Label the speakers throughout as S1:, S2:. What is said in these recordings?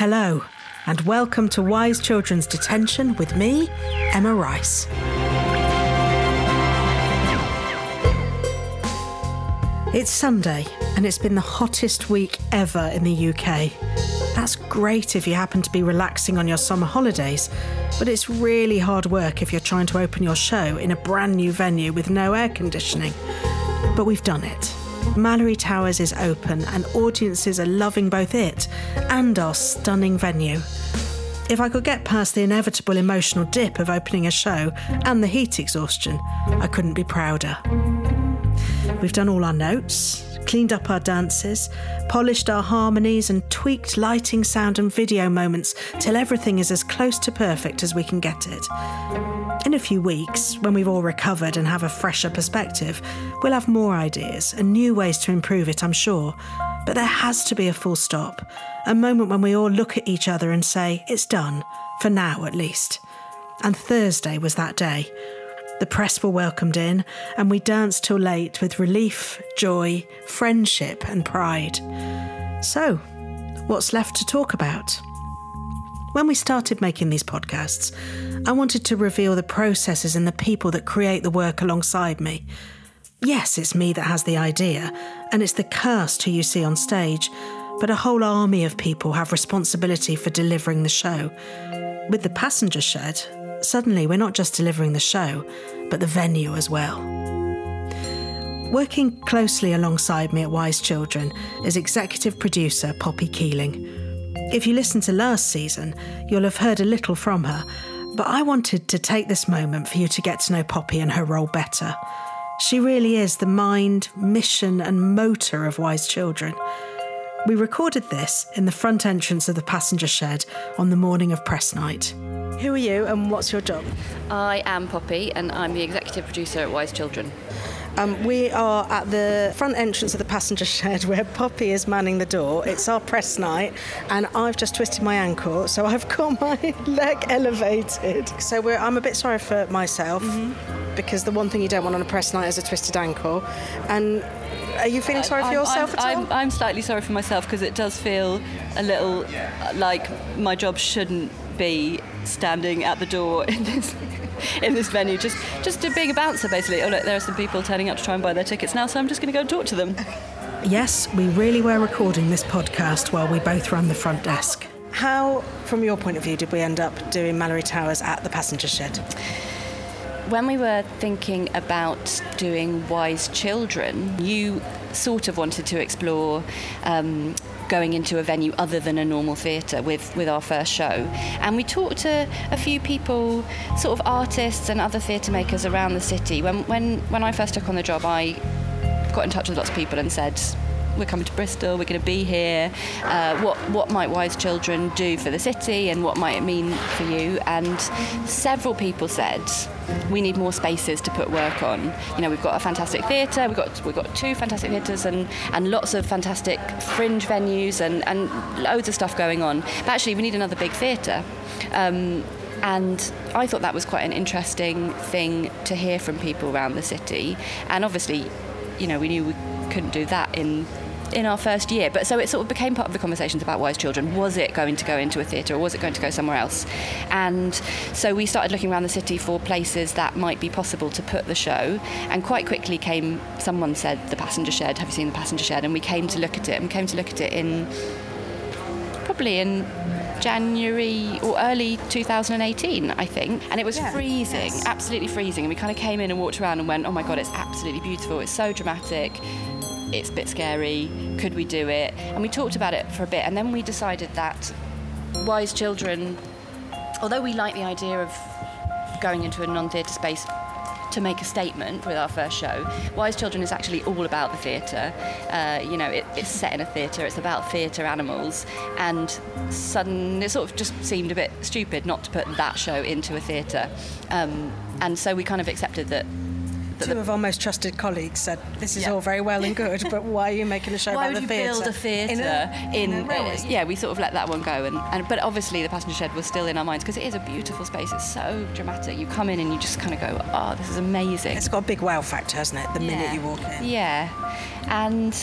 S1: Hello, and welcome to Wise Children's Detention with me, Emma Rice. It's Sunday, and it's been the hottest week ever in the UK. That's great if you happen to be relaxing on your summer holidays, but it's really hard work if you're trying to open your show in a brand new venue with no air conditioning. But we've done it. Malory Towers is open, and audiences are loving both it and our stunning venue. If I could get past the inevitable emotional dip of opening a show and the heat exhaustion, I couldn't be prouder. We've done all our notes, cleaned up our dances, polished our harmonies, and tweaked lighting, sound, and video moments till everything is as close to perfect as we can get it. In a few weeks, when we've all recovered and have a fresher perspective, we'll have more ideas and new ways to improve it, I'm sure. But there has to be a full stop, a moment when we all look at each other and say, it's done, for now at least. And Thursday was that day. The press were welcomed in, and we danced till late with relief, joy, friendship, and pride. So, what's left to talk about? When we started making these podcasts, I wanted to reveal the processes and the people that create the work alongside me. Yes, it's me that has the idea, and it's the cast who you see on stage, but a whole army of people have responsibility for delivering the show. With the passenger shed, suddenly we're not just delivering the show, but the venue as well. Working closely alongside me at Wise Children is executive producer Poppy Keeling. If you listened to last season, you'll have heard a little from her, but I wanted to take this moment for you to get to know Poppy and her role better. She really is the mind, mission, and motor of Wise Children. We recorded this in the front entrance of the passenger shed on the morning of press night. Who are you and what's your job?
S2: I am Poppy and I'm the executive producer at Wise Children.
S1: Um, we are at the front entrance of the passenger shed where Poppy is manning the door. It's our press night, and I've just twisted my ankle, so I've got my leg elevated. So I'm a bit sorry for myself mm-hmm. because the one thing you don't want on a press night is a twisted ankle. And are you feeling sorry for yourself
S2: I'm,
S1: at all?
S2: I'm, I'm slightly sorry for myself because it does feel a little like my job shouldn't be standing at the door in this in this venue, just just being a bouncer basically. Oh look, there are some people turning up to try and buy their tickets now, so I'm just going to go and talk to them. Yes, we really were recording this podcast while we both ran the front desk. How, from your point of view, did we end up doing Malory Towers at the passenger shed?
S3: When we were thinking about doing Wise Children, you sort of wanted to explore um, going into a venue other than a normal theatre with, with our first show. And we talked to a few people, sort of artists and other theatre makers around the city. When, when, when I first took on the job, I got in touch with lots of people and said, we're coming to Bristol, we're going to be here. Uh, what what might Wise Children do for the city, and what might it mean for you? And several people said we need more spaces to put work on. You know, we've got a fantastic theatre, we've got we've got two fantastic theatres, and and lots of fantastic fringe venues, and and loads of stuff going on. But actually, we need another big theatre. Um, and I thought that was quite an interesting thing to hear from people around the city. And obviously, you know, we knew we couldn't do that in in our first year. But so it sort of became part of the conversations about Wise Children. Was it going to go into a theatre or was it going to go somewhere else? And so we started looking around the city for places that might be possible to put the show. And quite quickly came, someone said, the passenger shed. Have you seen the passenger shed? And we came to look at it. And we came to look at it in probably in January or early 2018, I think. And it was yeah, freezing, yes. absolutely freezing. And we kind of came in and walked around and went, oh my God, it's absolutely beautiful. It's so dramatic it's a bit scary. Could we do it? And we talked about it for a bit, and then we decided that Wise Children, although we like the idea of going into a non-theatre space to make a statement with our first show. Wise Children is actually all about the theatre. Uh, you know, it, it's set in a theatre, it's about theatre animals, and sudden it sort of just seemed a bit stupid not to put that show into a theatre. Um, and so we kind of accepted that
S1: Two of our most trusted colleagues said, "This is yeah. all very well and good, but why are you making a show
S3: why
S1: about the theatre?"
S3: Why would you build a theatre in? in, in uh, yeah, we sort of let that one go, and, and but obviously the passenger shed was still in our minds because it is a beautiful space. It's so dramatic. You come in and you just kind of go, "Oh, this is amazing."
S1: It's got a big wow factor, hasn't it? The yeah. minute you walk in.
S3: Yeah, and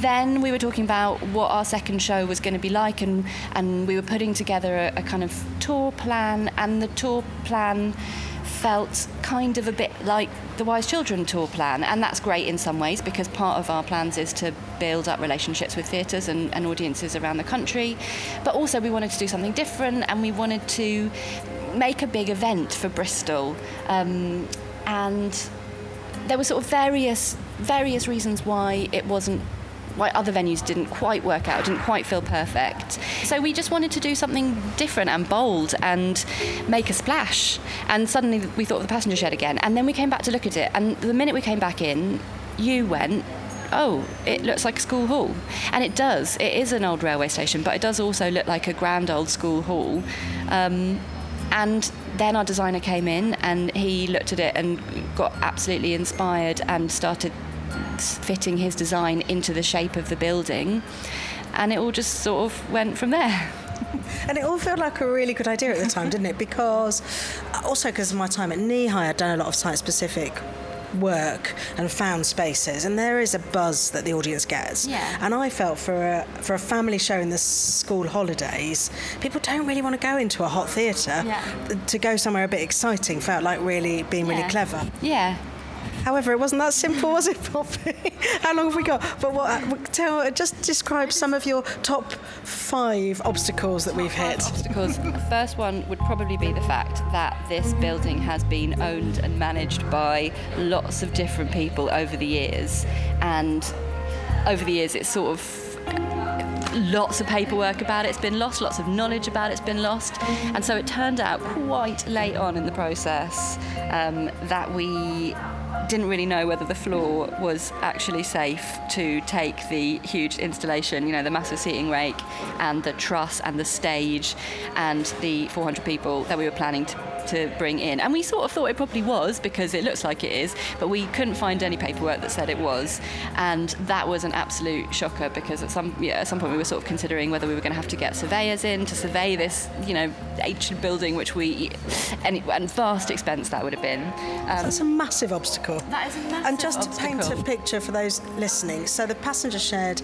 S3: then we were talking about what our second show was going to be like, and, and we were putting together a, a kind of tour plan, and the tour plan felt kind of a bit like the Wise Children tour plan, and that's great in some ways because part of our plans is to build up relationships with theatres and, and, audiences around the country. But also, we wanted to do something different, and we wanted to make a big event for Bristol. Um, and there were sort of various various reasons why it wasn't why other venues didn't quite work out, didn't quite feel perfect. So we just wanted to do something different and bold and make a splash. And suddenly we thought of the passenger shed again. And then we came back to look at it. And the minute we came back in, you went, oh, it looks like a school hall. And it does. It is an old railway station, but it does also look like a grand old school hall. Um, and then our designer came in and he looked at it and got absolutely inspired and started fitting his design into the shape of the building. And it all just sort of went from there.
S1: and it all felt like a really good idea at the time, didn't it? Because also because of my time at Kneehigh, I'd done a lot of site specific work and found spaces and there is a buzz that the audience gets
S3: yeah.
S1: and I felt for a, for a family show in the school holidays people don't really want to go into a hot theatre
S3: yeah.
S1: to go somewhere a bit exciting felt like really being
S3: yeah.
S1: really clever
S3: yeah
S1: However, it wasn't that simple, was it, Poppy? How long have we got? But what? Uh, tell, just describe some of your top five obstacles that we've hit.
S3: Obstacles. first one would probably be the fact that this building has been owned and managed by lots of different people over the years, and over the years, it's sort of lots of paperwork about it. It's been lost, lots of knowledge about it's been lost. And so it turned out quite late on in the process um, that we didn't really know whether the floor was actually safe to take the huge installation, you know, the massive seating rake and the truss and the stage and the 400 people that we were planning to to bring in. And we sort of thought it probably was because it looks like it is, but we couldn't find any paperwork that said it was. And that was an absolute shocker because at some yeah, at some point we were sort of considering whether we were going to have to get surveyors in to survey this, you know, ancient building, which we and, and vast expense that would have been.
S1: Um, That's a massive obstacle.
S3: That is a massive
S1: And just
S3: obstacle.
S1: to paint a picture for those listening, so the passenger shed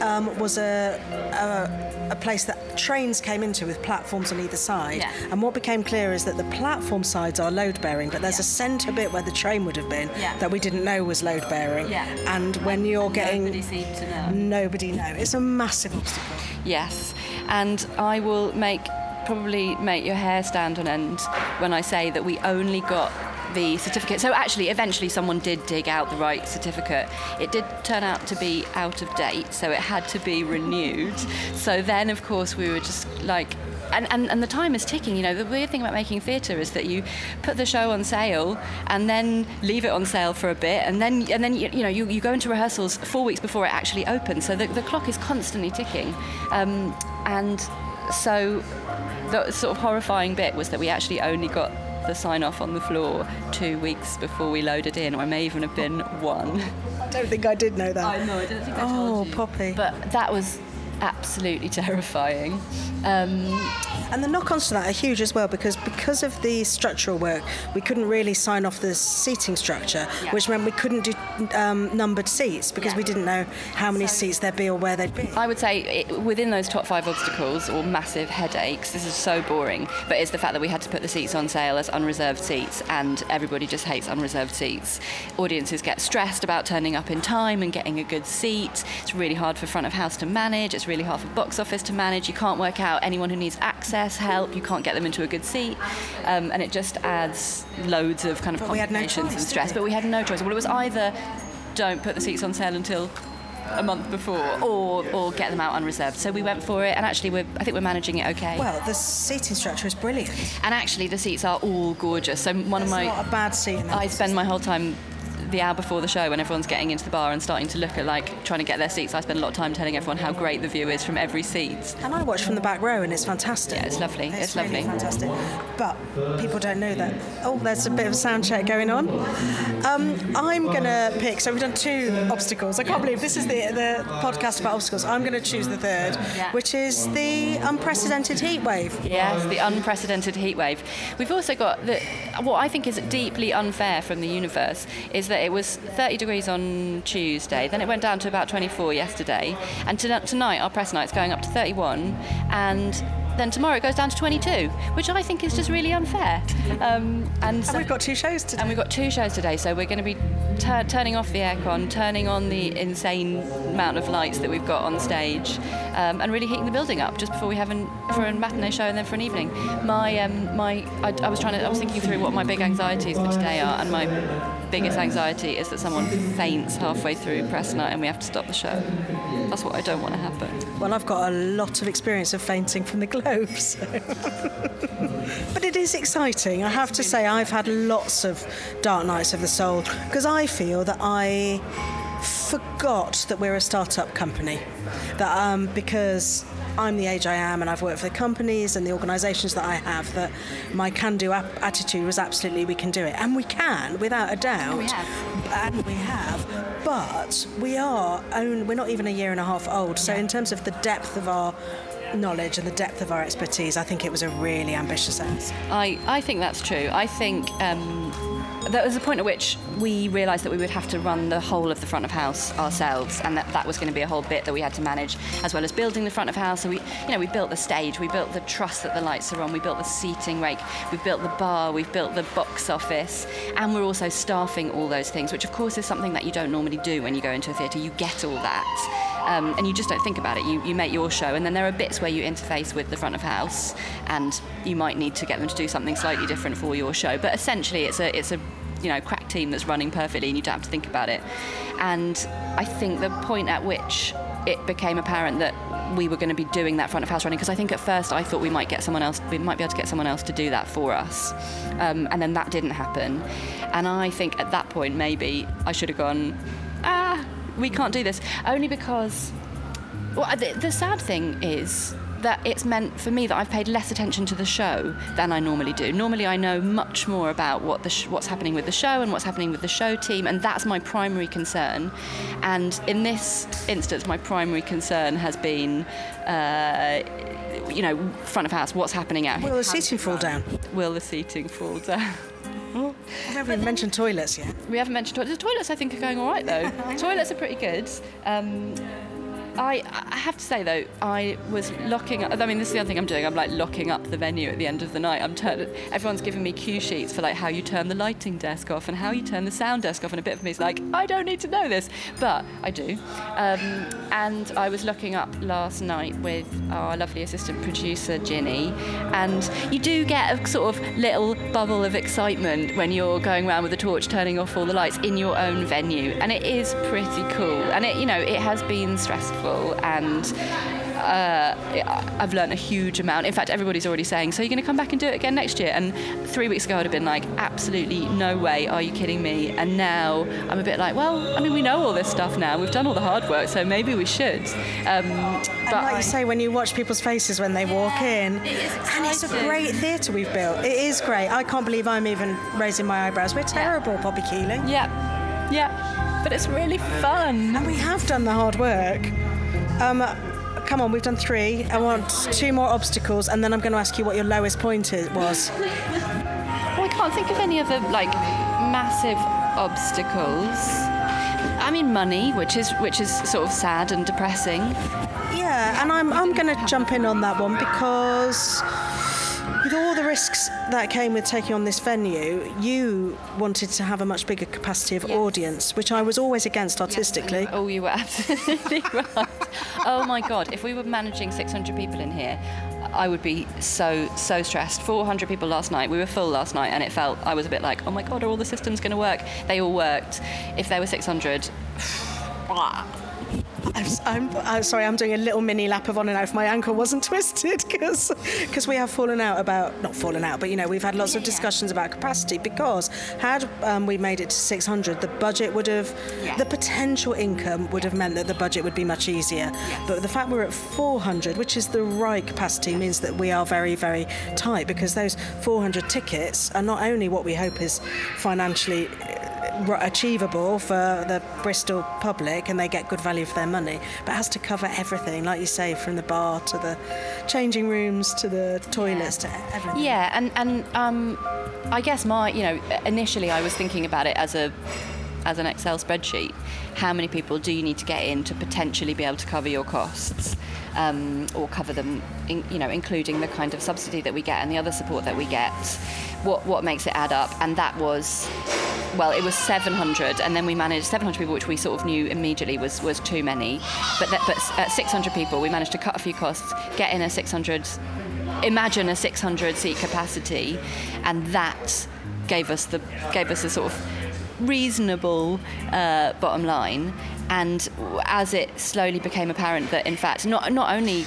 S1: um, was a, a, a place that trains came into with platforms on either side.
S3: Yeah.
S1: And what became clear is that the platform sides are load bearing, but there's a centre bit where the train would have been
S3: yeah.
S1: that we didn't know was load bearing.
S3: Yeah.
S1: And when you're getting.
S3: Nobody seemed to know.
S1: Nobody know. It's a massive obstacle.
S3: Yes. And I will make probably make your hair stand on end when I say that we only got the certificate. So actually, eventually, someone did dig out the right certificate. It did turn out to be out of date, so it had to be renewed. So then, of course, we were just like and, and, and the time is ticking. You know, the weird thing about making theatre is that you put the show on sale and then leave it on sale for a bit, and then and then you, you know you, you go into rehearsals four weeks before it actually opens. So the, the clock is constantly ticking, um, and so the sort of horrifying bit was that we actually only got the sign off on the floor two weeks before we loaded in, or it may even have been one.
S1: I don't think I did know that.
S3: I know, I don't think I told
S1: oh,
S3: you.
S1: Poppy.
S3: But that was absolutely terrifying. Um,
S1: and the knock-ons to that are huge as well because because of the structural work, we couldn't really sign off the seating structure,
S3: yeah.
S1: which meant we couldn't do um, numbered seats because
S3: yeah.
S1: we didn't know how many
S3: so
S1: seats there'd be or where they'd be.
S3: I would say it, within those top five obstacles or massive headaches, this is so boring, but it's the fact that we had to put the seats on sale as unreserved seats, and everybody just hates unreserved seats. Audiences get stressed about turning up in time and getting a good seat. It's really hard for front of house to manage. It's really hard for box office to manage. You can't work out anyone who needs access help. You can't get them into a good seat, um, and it just adds loads of kind of
S1: but
S3: complications
S1: no choice,
S3: and stress. But we had no choice. Well, it was either don't put the seats on sale until a month before, or or get them out unreserved. So we went for it, and actually, we're I think we're managing it okay.
S1: Well, the seating structure is brilliant.
S3: And actually, the seats are all gorgeous. So one of my
S1: not a bad seat. In
S3: I spend my whole time the hour before the show when everyone's getting into the bar and starting to look at like trying to get their seats I spend a lot of time telling everyone how great the view is from every seat.
S1: And I watch from the back row and it's fantastic.
S3: Yeah it's lovely
S1: it's,
S3: it's
S1: really
S3: lovely.
S1: fantastic. But people don't know that oh there's a bit of a sound check going on. Um, I'm gonna pick so we've done two obstacles. I can't believe this is the, the podcast about obstacles. I'm gonna choose the third
S3: yeah.
S1: which is the unprecedented heat wave.
S3: Yes the unprecedented heat wave. We've also got the what I think is deeply unfair from the universe is that it was 30 degrees on Tuesday, then it went down to about 24 yesterday, and tonight our press night's going up to 31, and then tomorrow it goes down to 22, which I think is just really unfair.
S1: Um, and, and we've got two shows today.
S3: And we've got two shows today, so we're going to be tur- turning off the aircon, turning on the insane amount of lights that we've got on stage, um, and really heating the building up just before we have an, for a matinee show and then for an evening. My um, my I, I was trying to I was thinking through what my big anxieties for today are, and my biggest anxiety is that someone faints halfway through press night and we have to stop the show. That's what I don't want to happen.
S1: Well, I've got a lot of experience of fainting from the Globe, so. but it is exciting. I have to say, I've had lots of dark nights of the soul because I feel that I forgot that we're a startup company. That um, because I'm the age I am and I've worked for the companies and the organisations that I have, that my can do ap- attitude was absolutely we can do it. And we can, without a doubt.
S3: We
S1: and we have. But we are, own, we're not even a year and a half old. So, in terms of the depth of our knowledge and the depth of our expertise, I think it was a really ambitious ask.
S3: I, I think that's true. I think. Um, there was a point at which we realised that we would have to run the whole of the front of house ourselves, and that that was going to be a whole bit that we had to manage, as well as building the front of house. So we, you know, we built the stage, we built the truss that the lights are on, we built the seating rake, we built the bar, we've built the box office, and we're also staffing all those things, which of course is something that you don't normally do when you go into a theatre. You get all that. Um, and you just don't think about it. You, you make your show, and then there are bits where you interface with the front of house, and you might need to get them to do something slightly different for your show. But essentially, it's a it's a you know crack team that's running perfectly and you don't have to think about it and i think the point at which it became apparent that we were going to be doing that front of house running because I think at first I thought we might get someone else, we might be able to get someone else to do that for us, um, and then that didn't happen. And I think at that point maybe I should have gone, ah, we can't do this, only because. Well, the, the sad thing is that it's meant for me that I've paid less attention to the show than I normally do. Normally, I know much more about what the sh- what's happening with the show and what's happening with the show team, and that's my primary concern. And in this instance, my primary concern has been. Uh, you know, front of house, what's happening out
S1: here? Will the seating fall down?
S3: Will the seating fall down?
S1: we haven't mentioned toilets yet.
S3: We haven't mentioned toilets. The toilets, I think, are going all right though. toilets are pretty good. Um, I have to say though, I was locking up. I mean, this is the other thing I'm doing. I'm like locking up the venue at the end of the night. I'm turning. Everyone's giving me cue sheets for like how you turn the lighting desk off and how you turn the sound desk off. And a bit of me is like, I don't need to know this, but I do. Um, and I was locking up last night with our lovely assistant producer Ginny, and you do get a sort of little bubble of excitement when you're going around with a torch, turning off all the lights in your own venue, and it is pretty cool. And it, you know, it has been stressful and uh, I've learned a huge amount. In fact, everybody's already saying, "So you're going to come back and do it again next year?" And three weeks ago, I'd have been like, "Absolutely no way! Are you kidding me?" And now I'm a bit like, "Well, I mean, we know all this stuff now. We've done all the hard work, so maybe we should."
S1: Um, but like I, you say, when you watch people's faces when they walk in, and it's a great theatre we've built. It is great. I can't believe I'm even raising my eyebrows. We're terrible, yeah. Poppy Keeling.
S3: Yeah, yeah, but it's really fun.
S1: And we have done the hard work. Um, come on, we've done three. I want two more obstacles, and then I'm going to ask you what your lowest point is, was.
S3: Well, I can't think of any other like massive obstacles. I mean, money, which is which is sort of sad and depressing.
S1: Yeah, and I'm I'm going to jump in on that one because with all the risks that came with taking on this venue, you wanted to have a much bigger capacity of yes. audience, which I was always against artistically. Yes,
S3: oh, you were absolutely right. Oh my God, if we were managing 600 people in here, I would be so so stressed. 400 people last night. We were full last night, and it felt I was a bit like, oh my god, are all the systems going to work? They all worked. If there were 600.
S1: I'm, I'm, I'm, sorry, I'm doing a little mini lap of on and off. My ankle wasn't twisted because because we have fallen out about not fallen out, but you know we've had lots of discussions about capacity because had um, we made it to 600, the budget would have yeah. the potential income would have meant that the budget would be much easier. But the fact we're at 400, which is the right capacity, means that we are very very tight because those 400 tickets are not only what we hope is financially achievable for the Bristol public and they get good value for their money, but has to cover everything, like you say, from the bar to the changing rooms to the toilets yeah. to everything.
S3: Yeah, and and um, I guess my, you know, initially I was thinking about it as a as an Excel spreadsheet. How many people do you need to get in to potentially be able to cover your costs, um, or cover them, in, you know, including the kind of subsidy that we get and the other support that we get? What what makes it add up? And that was well, it was 700, and then we managed 700 people, which we sort of knew immediately was, was too many. But, that, but at 600 people, we managed to cut a few costs, get in a 600, imagine a 600 seat capacity, and that gave us the gave us a sort of reasonable uh, bottom line. And as it slowly became apparent that, in fact, not not only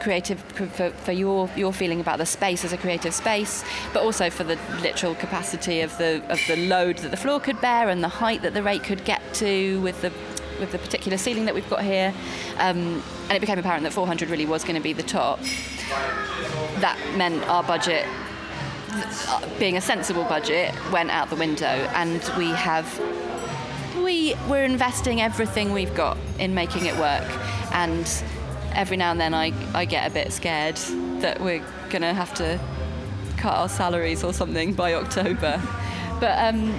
S3: creative for, for your your feeling about the space as a creative space, but also for the literal capacity of the of the load that the floor could bear and the height that the rake could get to with the with the particular ceiling that we've got here. Um, and it became apparent that 400 really was going to be the top. That meant our budget being a sensible budget went out the window and we have we we're investing everything we've got in making it work and every now and then I, I get a bit scared that we're gonna have to cut our salaries or something by October but um,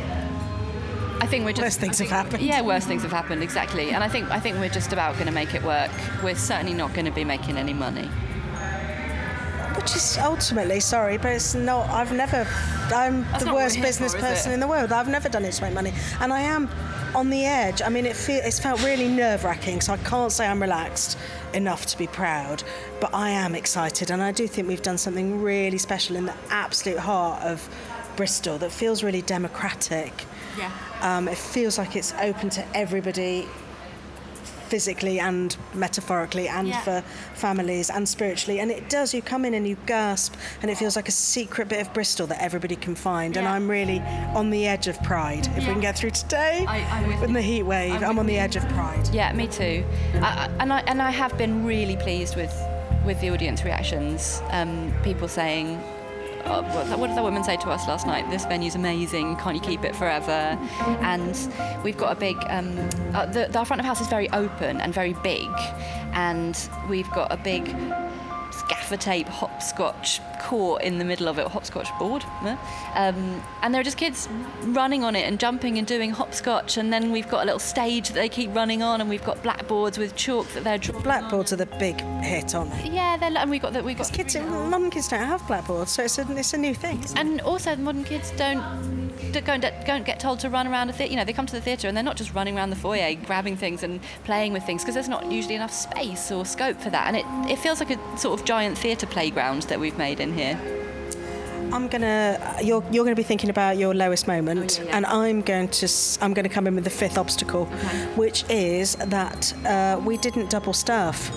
S3: I think we're just
S1: worse things have happened.
S3: Yeah, worse things have happened exactly, and I think I think we're just about going to make it work. We're certainly not going to be making any money
S1: which is ultimately sorry, but it's not. I've never. I'm
S3: That's
S1: the worst business
S3: for,
S1: person in the world. I've never done it to make money, and I am on the edge. I mean, it feel, it's felt really nerve wracking. So I can't say I'm relaxed enough to be proud, but I am excited, and I do think we've done something really special in the absolute heart of Bristol that feels really democratic.
S3: Yeah.
S1: Um, it feels like it's open to everybody physically and metaphorically and yeah. for families and spiritually. And it does you come in and you gasp and it feels like a secret bit of bristol that everybody can find. Yeah. and i'm really on the edge of pride. If yeah. we can get through today I, with the heat wave i'm, I'm on the edge of pride.
S3: Yeah me too. I, and i and i have been really pleased with with the audience reactions. Um, people saying uh, what did that woman say to us last night? This venue's amazing. Can't you keep it forever? And we've got a big. Um, uh, the, the, our front of house is very open and very big, and we've got a big gaffer tape hopscotch court in the middle of it, hopscotch board. Um, and there are just kids running on it and jumping and doing hopscotch. And then we've got a little stage that they keep running on, and we've got blackboards with chalk that they're drawing.
S1: Blackboards on. are the big hit, aren't they?
S3: Yeah, they're, and we've got that. We've got
S1: kids. Modern kids don't have blackboards, so it's a, it's a new thing.
S3: And also, the modern kids don't don't, don't get told to run around a theatre. You know, they come to the theatre and they're not just running around the foyer, grabbing things and playing with things because there's not usually enough space or scope for that. And it, it feels like a sort of giant theatre playground that we've made in here.
S1: I'm gonna. You're you're gonna be thinking about your lowest moment,
S3: oh, yeah, yeah.
S1: and I'm going to. I'm going to come in with the fifth obstacle, okay. which is that uh, we didn't double staff.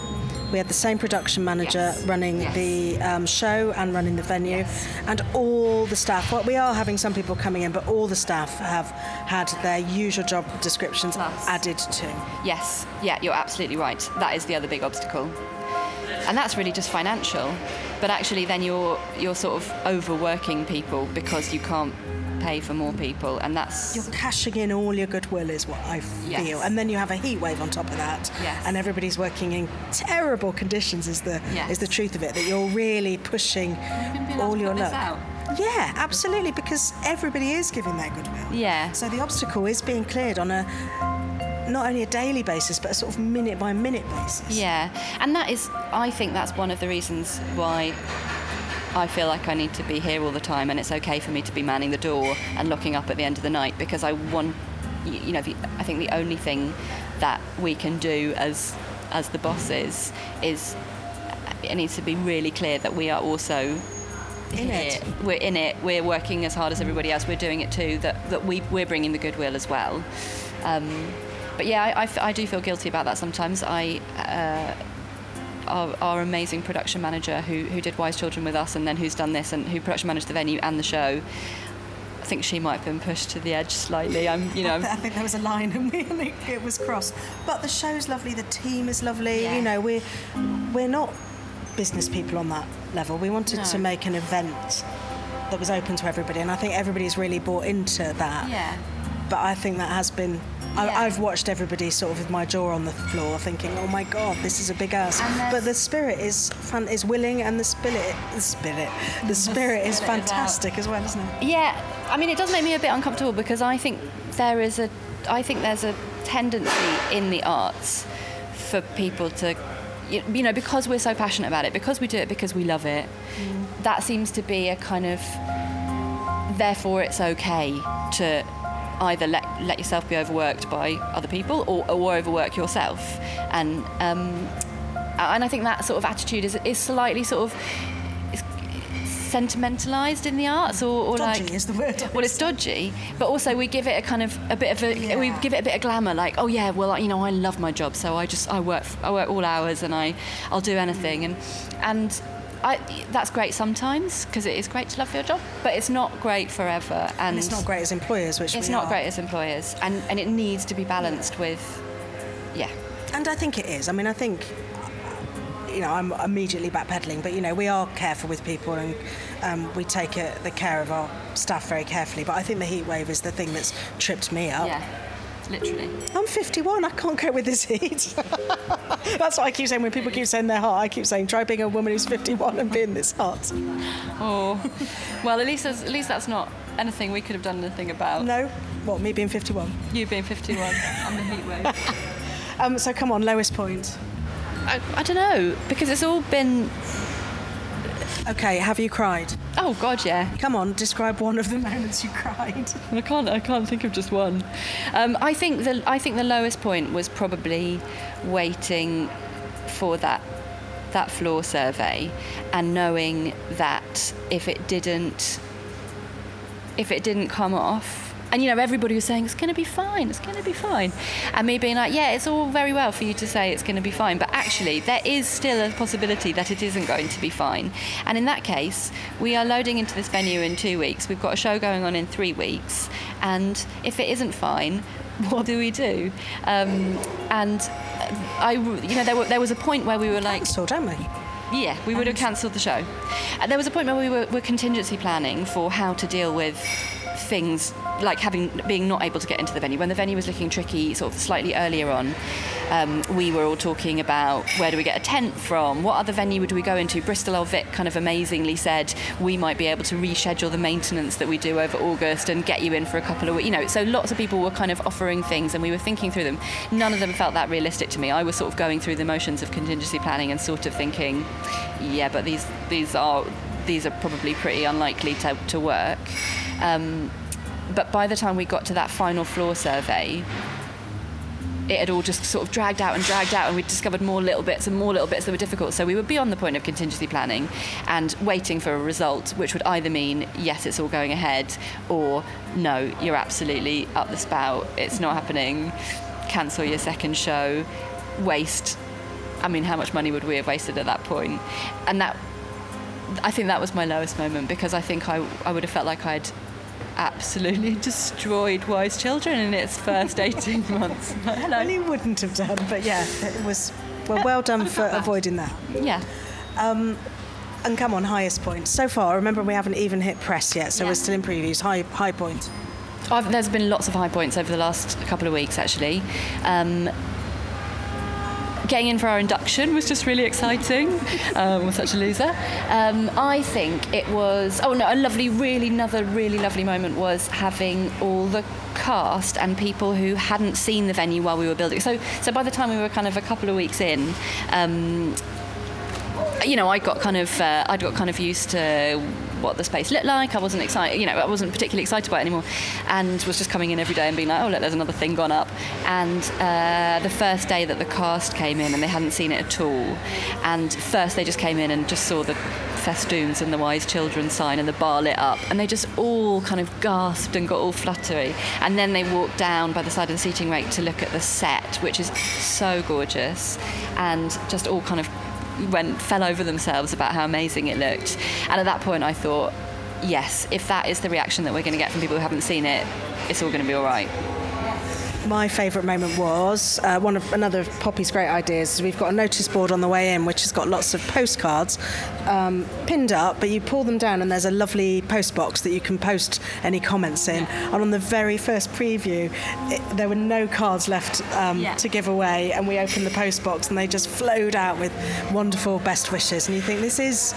S1: We had the same production manager
S3: yes.
S1: running
S3: yes.
S1: the um, show and running the venue, yes. and all the staff. Well, we are having some people coming in, but all the staff have had their usual job descriptions Plus. added to.
S3: Yes, yeah, you're absolutely right. That is the other big obstacle, and that's really just financial. But actually, then you're you're sort of overworking people because you can't pay for more people, and that's
S1: you're cashing in all your goodwill, is what I feel.
S3: Yes.
S1: And then you have a heat wave on top of that,
S3: yes.
S1: and everybody's working in terrible conditions. Is the
S3: yes.
S1: is the truth of it that you're really pushing all your luck. Yeah, absolutely, because everybody is giving their goodwill.
S3: Yeah.
S1: So the obstacle is being cleared on a not only a daily basis but a sort of minute by minute basis.
S3: Yeah, and that is, I think that's one of the reasons why I feel like I need to be here all the time, and it's okay for me to be manning the door and looking up at the end of the night because I want, you know, the, I think the only thing that we can do as as the bosses is it needs to be really clear that we are also
S1: in
S3: here.
S1: it.
S3: We're in it. We're working as hard as everybody else. We're doing it too. That that we we're bringing the goodwill as well. Um, but yeah, I, I, I, do feel guilty about that sometimes. I. Uh, our, our, amazing production manager who, who did Wise Children with us and then who's done this and who production managed the venue and the show. I think she might have been pushed to the edge slightly. I'm, you know.
S1: I think there was a line and we, it was crossed. But the show's lovely. The team is lovely.
S3: Yeah.
S1: You know, we're we're not business people on that level. We wanted
S3: no.
S1: to make an event that was open to everybody, and I think everybody's really bought into that.
S3: Yeah.
S1: But I think that has been
S3: yeah.
S1: I, have watched everybody sort of with my jaw on the floor, thinking, "Oh my God, this is a big ass." But the spirit is fun, is willing, and the spirit, the spirit, the spirit is fantastic as well, isn't it?
S3: Yeah, I mean, it does make me a bit uncomfortable because I think there is a I think there's a tendency in the arts for people to you know because we're so passionate about it because we do it because we love it mm. that seems to be a kind of therefore it's okay to either let, let yourself be overworked by other people or, or overwork yourself. And um, and I think that sort of attitude is, is slightly sort of sentimentalized in the arts or, or
S1: dodgy
S3: like
S1: is the word
S3: well it's dodgy but also we give it a kind of a bit of a yeah. we give it a bit of glamour like oh yeah well you know I love my job so I just I work I work all hours and I I'll do anything. And and I, that's great sometimes because it is great to love your job, but it's not great forever. And,
S1: and it's not great as employers, which
S3: it's not
S1: are.
S3: great as employers, and and it needs to be balanced with, yeah.
S1: And I think it is. I mean, I think you know, I'm immediately backpedaling, but you know, we are careful with people and um, we take it, the care of our staff very carefully. But I think the heat wave is the thing that's tripped me up.
S3: Yeah. Literally.
S1: I'm 51. I can't cope with this heat. That's what I keep saying when people keep saying they're hot. I keep saying, try being a woman who's 51 and being this hot.
S3: Oh, well, at least at least that's not anything we could have done anything about.
S1: No. What? Me being 51.
S3: You being 51 on the heat wave.
S1: um, so come on, lowest point.
S3: I, I don't know because it's all been.
S1: Okay, have you cried?
S3: Oh God, yeah.
S1: Come on, describe one of the moments you cried.
S3: I can't. I can't think of just one. Um, I think the I think the lowest point was probably waiting for that that floor survey and knowing that if it didn't if it didn't come off and you know everybody was saying it's going to be fine it's going to be fine. And me being like yeah it's all very well for you to say it's going to be fine but actually there is still a possibility that it isn't going to be fine. And in that case we are loading into this venue in two weeks. We've got a show going on in three weeks. And if it isn't fine what do we do? Um, and I you know there, were, there was a point where we were like
S1: so don't we?
S3: Yeah, we would have cancelled the show. And there was a point where we were, were contingency planning for how to deal with things like having being not able to get into the venue. When the venue was looking tricky sort of slightly earlier on um, we were all talking about where do we get a tent from? What other venue would we go into? Bristol Old Vic kind of amazingly said we might be able to reschedule the maintenance that we do over August and get you in for a couple of weeks you know so lots of people were kind of offering things and we were thinking through them. None of them felt that realistic to me. I was sort of going through the motions of contingency planning and sort of thinking yeah but these these are these are probably pretty unlikely to, to work. Um, but by the time we got to that final floor survey, it had all just sort of dragged out and dragged out, and we discovered more little bits and more little bits that were difficult. So we were beyond the point of contingency planning and waiting for a result, which would either mean yes, it's all going ahead, or no, you're absolutely up the spout, it's not happening, cancel your second show, waste. I mean, how much money would we have wasted at that point? And that, I think that was my lowest moment because I think I, I would have felt like I'd absolutely destroyed Wise Children in its first 18 months.
S1: Hello. Well, he wouldn't have done, but yeah, it was well, well done for avoiding that.
S3: Yeah. Um,
S1: and come on, highest point. So far, remember we haven't even hit press yet, so yeah. we're still in previews. High, high point.
S3: I've, there's been lots of high points over the last couple of weeks, actually. Um, getting in for our induction was just really exciting. Um, such a loser. Um, I think it was, oh no, a lovely, really, another really lovely moment was having all the cast and people who hadn't seen the venue while we were building. So, so by the time we were kind of a couple of weeks in, um, you know, I got kind of, uh, I'd got kind of used to what the space looked like. I wasn't excited, you know, I wasn't particularly excited about it anymore, and was just coming in every day and being like, oh look, there's another thing gone up. And uh, the first day that the cast came in and they hadn't seen it at all, and first they just came in and just saw the festoons and the Wise Children sign and the bar lit up, and they just all kind of gasped and got all fluttery. And then they walked down by the side of the seating rake to look at the set, which is so gorgeous, and just all kind of went fell over themselves about how amazing it looked. And at that point, I thought, yes, if that is the reaction that we're going to get from people who haven't seen it, it's all going to be all right.
S1: My favourite moment was uh, one of another of Poppy's great ideas. We've got a notice board on the way in, which has got lots of postcards um, pinned up, but you pull them down and there's a lovely post box that you can post any comments in. Yeah. And on the very first preview, it, there were no cards left um, yeah. to give away, and we opened the post box and they just flowed out with wonderful best wishes. And you think this is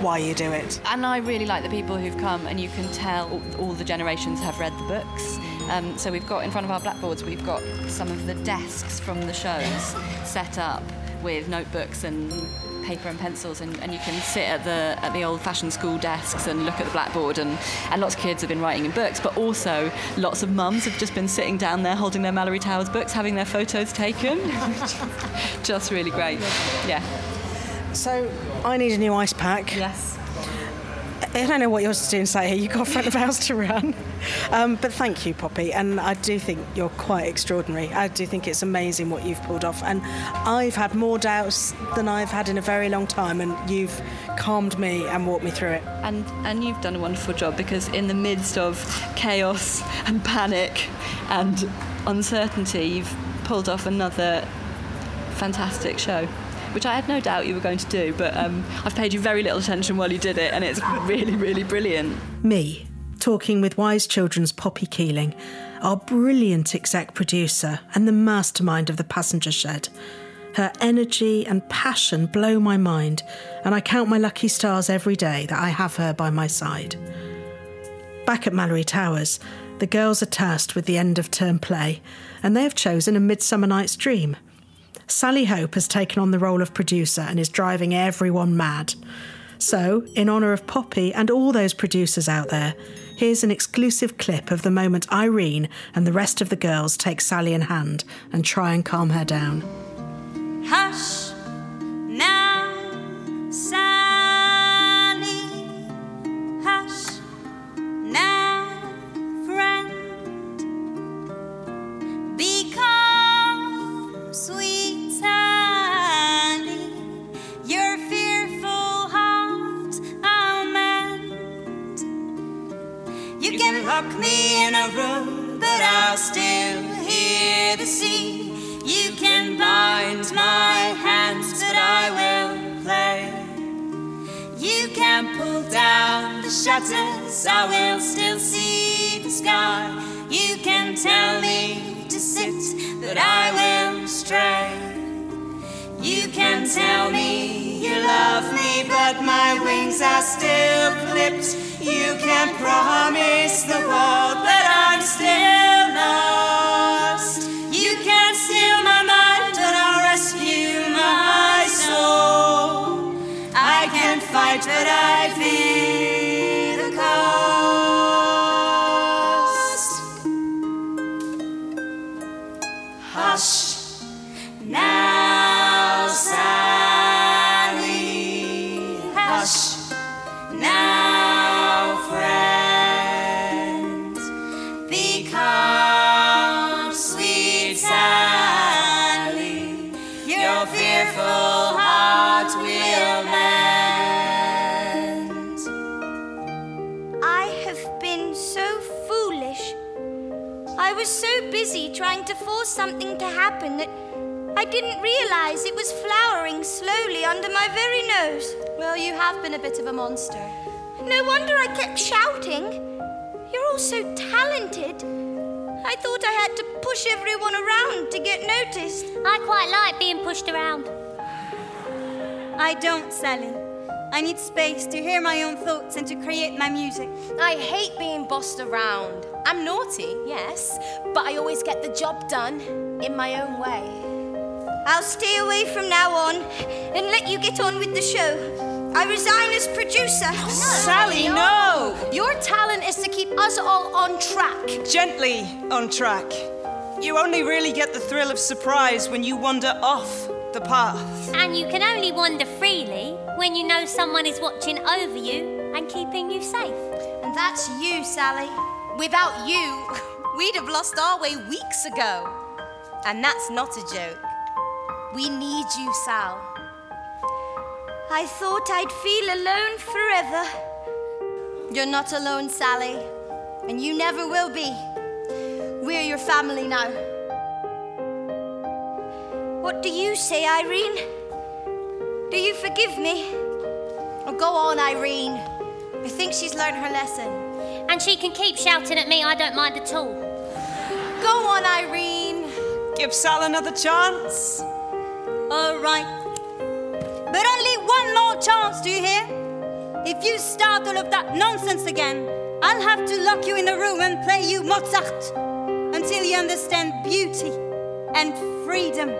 S1: why you do it.
S3: And I really like the people who've come, and you can tell all, all the generations have read the books Um, so we've got in front of our blackboards, we've got some of the desks from the shows set up with notebooks and paper and pencils and, and you can sit at the at the old fashioned school desks and look at the blackboard and, and lots of kids have been writing in books but also lots of mums have just been sitting down there holding their Malory Towers books having their photos taken. Just really great. Yeah.
S1: So I need a new ice pack.
S3: yes
S1: I don't know what yours is doing, say. You've got front of house to run. Um, but thank you, Poppy. And I do think you're quite extraordinary. I do think it's amazing what you've pulled off. And I've had more doubts than I've had in a very long time. And you've calmed me and walked me through it.
S3: and and you've done a wonderful job because in the midst of chaos and panic and uncertainty you've pulled off another fantastic show which I had no doubt you were going to do but um, I've paid you very little attention while you did it and it's really really brilliant
S1: Me, talking with Wise Children's Poppy Keeling, our brilliant exec producer and the mastermind of the passenger shed. Her energy and passion blow my mind, and I count my lucky stars every day that I have her by my side. Back at Malory Towers, the girls are tasked with the end of term play, and they have chosen a Midsummer Night's Dream. Sally Hope has taken on the role of producer and is driving everyone mad. So, in honour of Poppy and all those producers out there, here's an exclusive clip of the moment Irene and the rest of the girls take Sally in hand and try and calm her down.
S4: Hush shutters, I will still see the sky. You can tell me to sit, but I will stray. You can tell me you love me, but my wings are still clipped. You can promise the world, but I'm still lost.
S5: Busy trying to force something to happen that I didn't realize it was flowering slowly under my very nose.
S6: Well, you have been a bit of a monster.
S5: No wonder I kept shouting. You're all so talented. I thought I had to push everyone around to get noticed.
S7: I quite like being pushed around.
S4: I don't, Sally. I need space to hear my own thoughts and to create my music.
S6: I hate being bossed around. I'm naughty, yes, but I always get the job done in my own way.
S5: I'll stay away from now on and let you get on with the show. I resign as producer.
S8: Sally, no!
S6: Your talent is to keep us all on track.
S8: Gently on track. You only really get the thrill of surprise when you wander off the path.
S7: And you can only wander freely when you know someone is watching over you and keeping you safe.
S6: And that's you, Sally. Without you, we'd have lost our way weeks ago. And that's not a joke. We need you, Sal.
S5: I thought I'd feel alone forever.
S6: You're not alone, Sally. And you never will be. We're your family now.
S5: What do you say, Irene? Do you forgive me?
S6: Oh, go on, Irene. I think she's learned her lesson.
S7: And she can keep shouting at me, I don't mind at all.
S6: Go on, Irene.
S8: Give Sal another chance.
S4: All right. But only one more chance, do you hear? If you start all of that nonsense again, I'll have to lock you in a room and play you Mozart.
S9: until you understand beauty and freedom.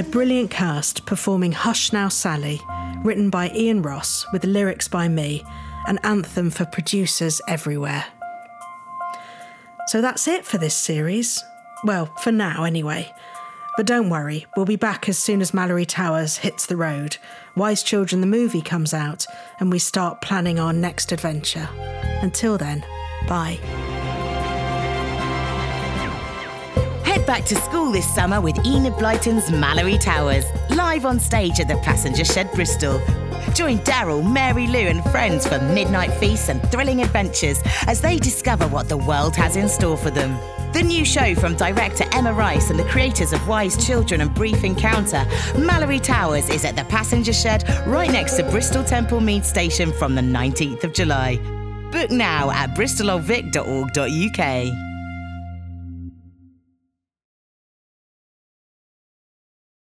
S4: My
S1: brilliant cast performing Hush Now Sally, written by Ian Ross with lyrics by me, an anthem for producers everywhere. So that's it for this series. Well, for now anyway. But don't worry, we'll be back as soon as Malory Towers hits the road, Wise Children the movie comes out, and we start planning our next adventure. Until then, bye.
S10: Back to school this summer with Enid Blyton's Malory Towers, live on stage at the Passenger Shed Bristol. Join Darrell, Mary Lou, and friends for midnight feasts and thrilling adventures as they discover what the world has in store for them. The new show from director Emma Rice and the creators of Wise Children and Brief Encounter, Malory Towers, is at the Passenger Shed right next to Bristol Temple Mead Station from the 19th of July. Book now at bristololdvic.org.uk.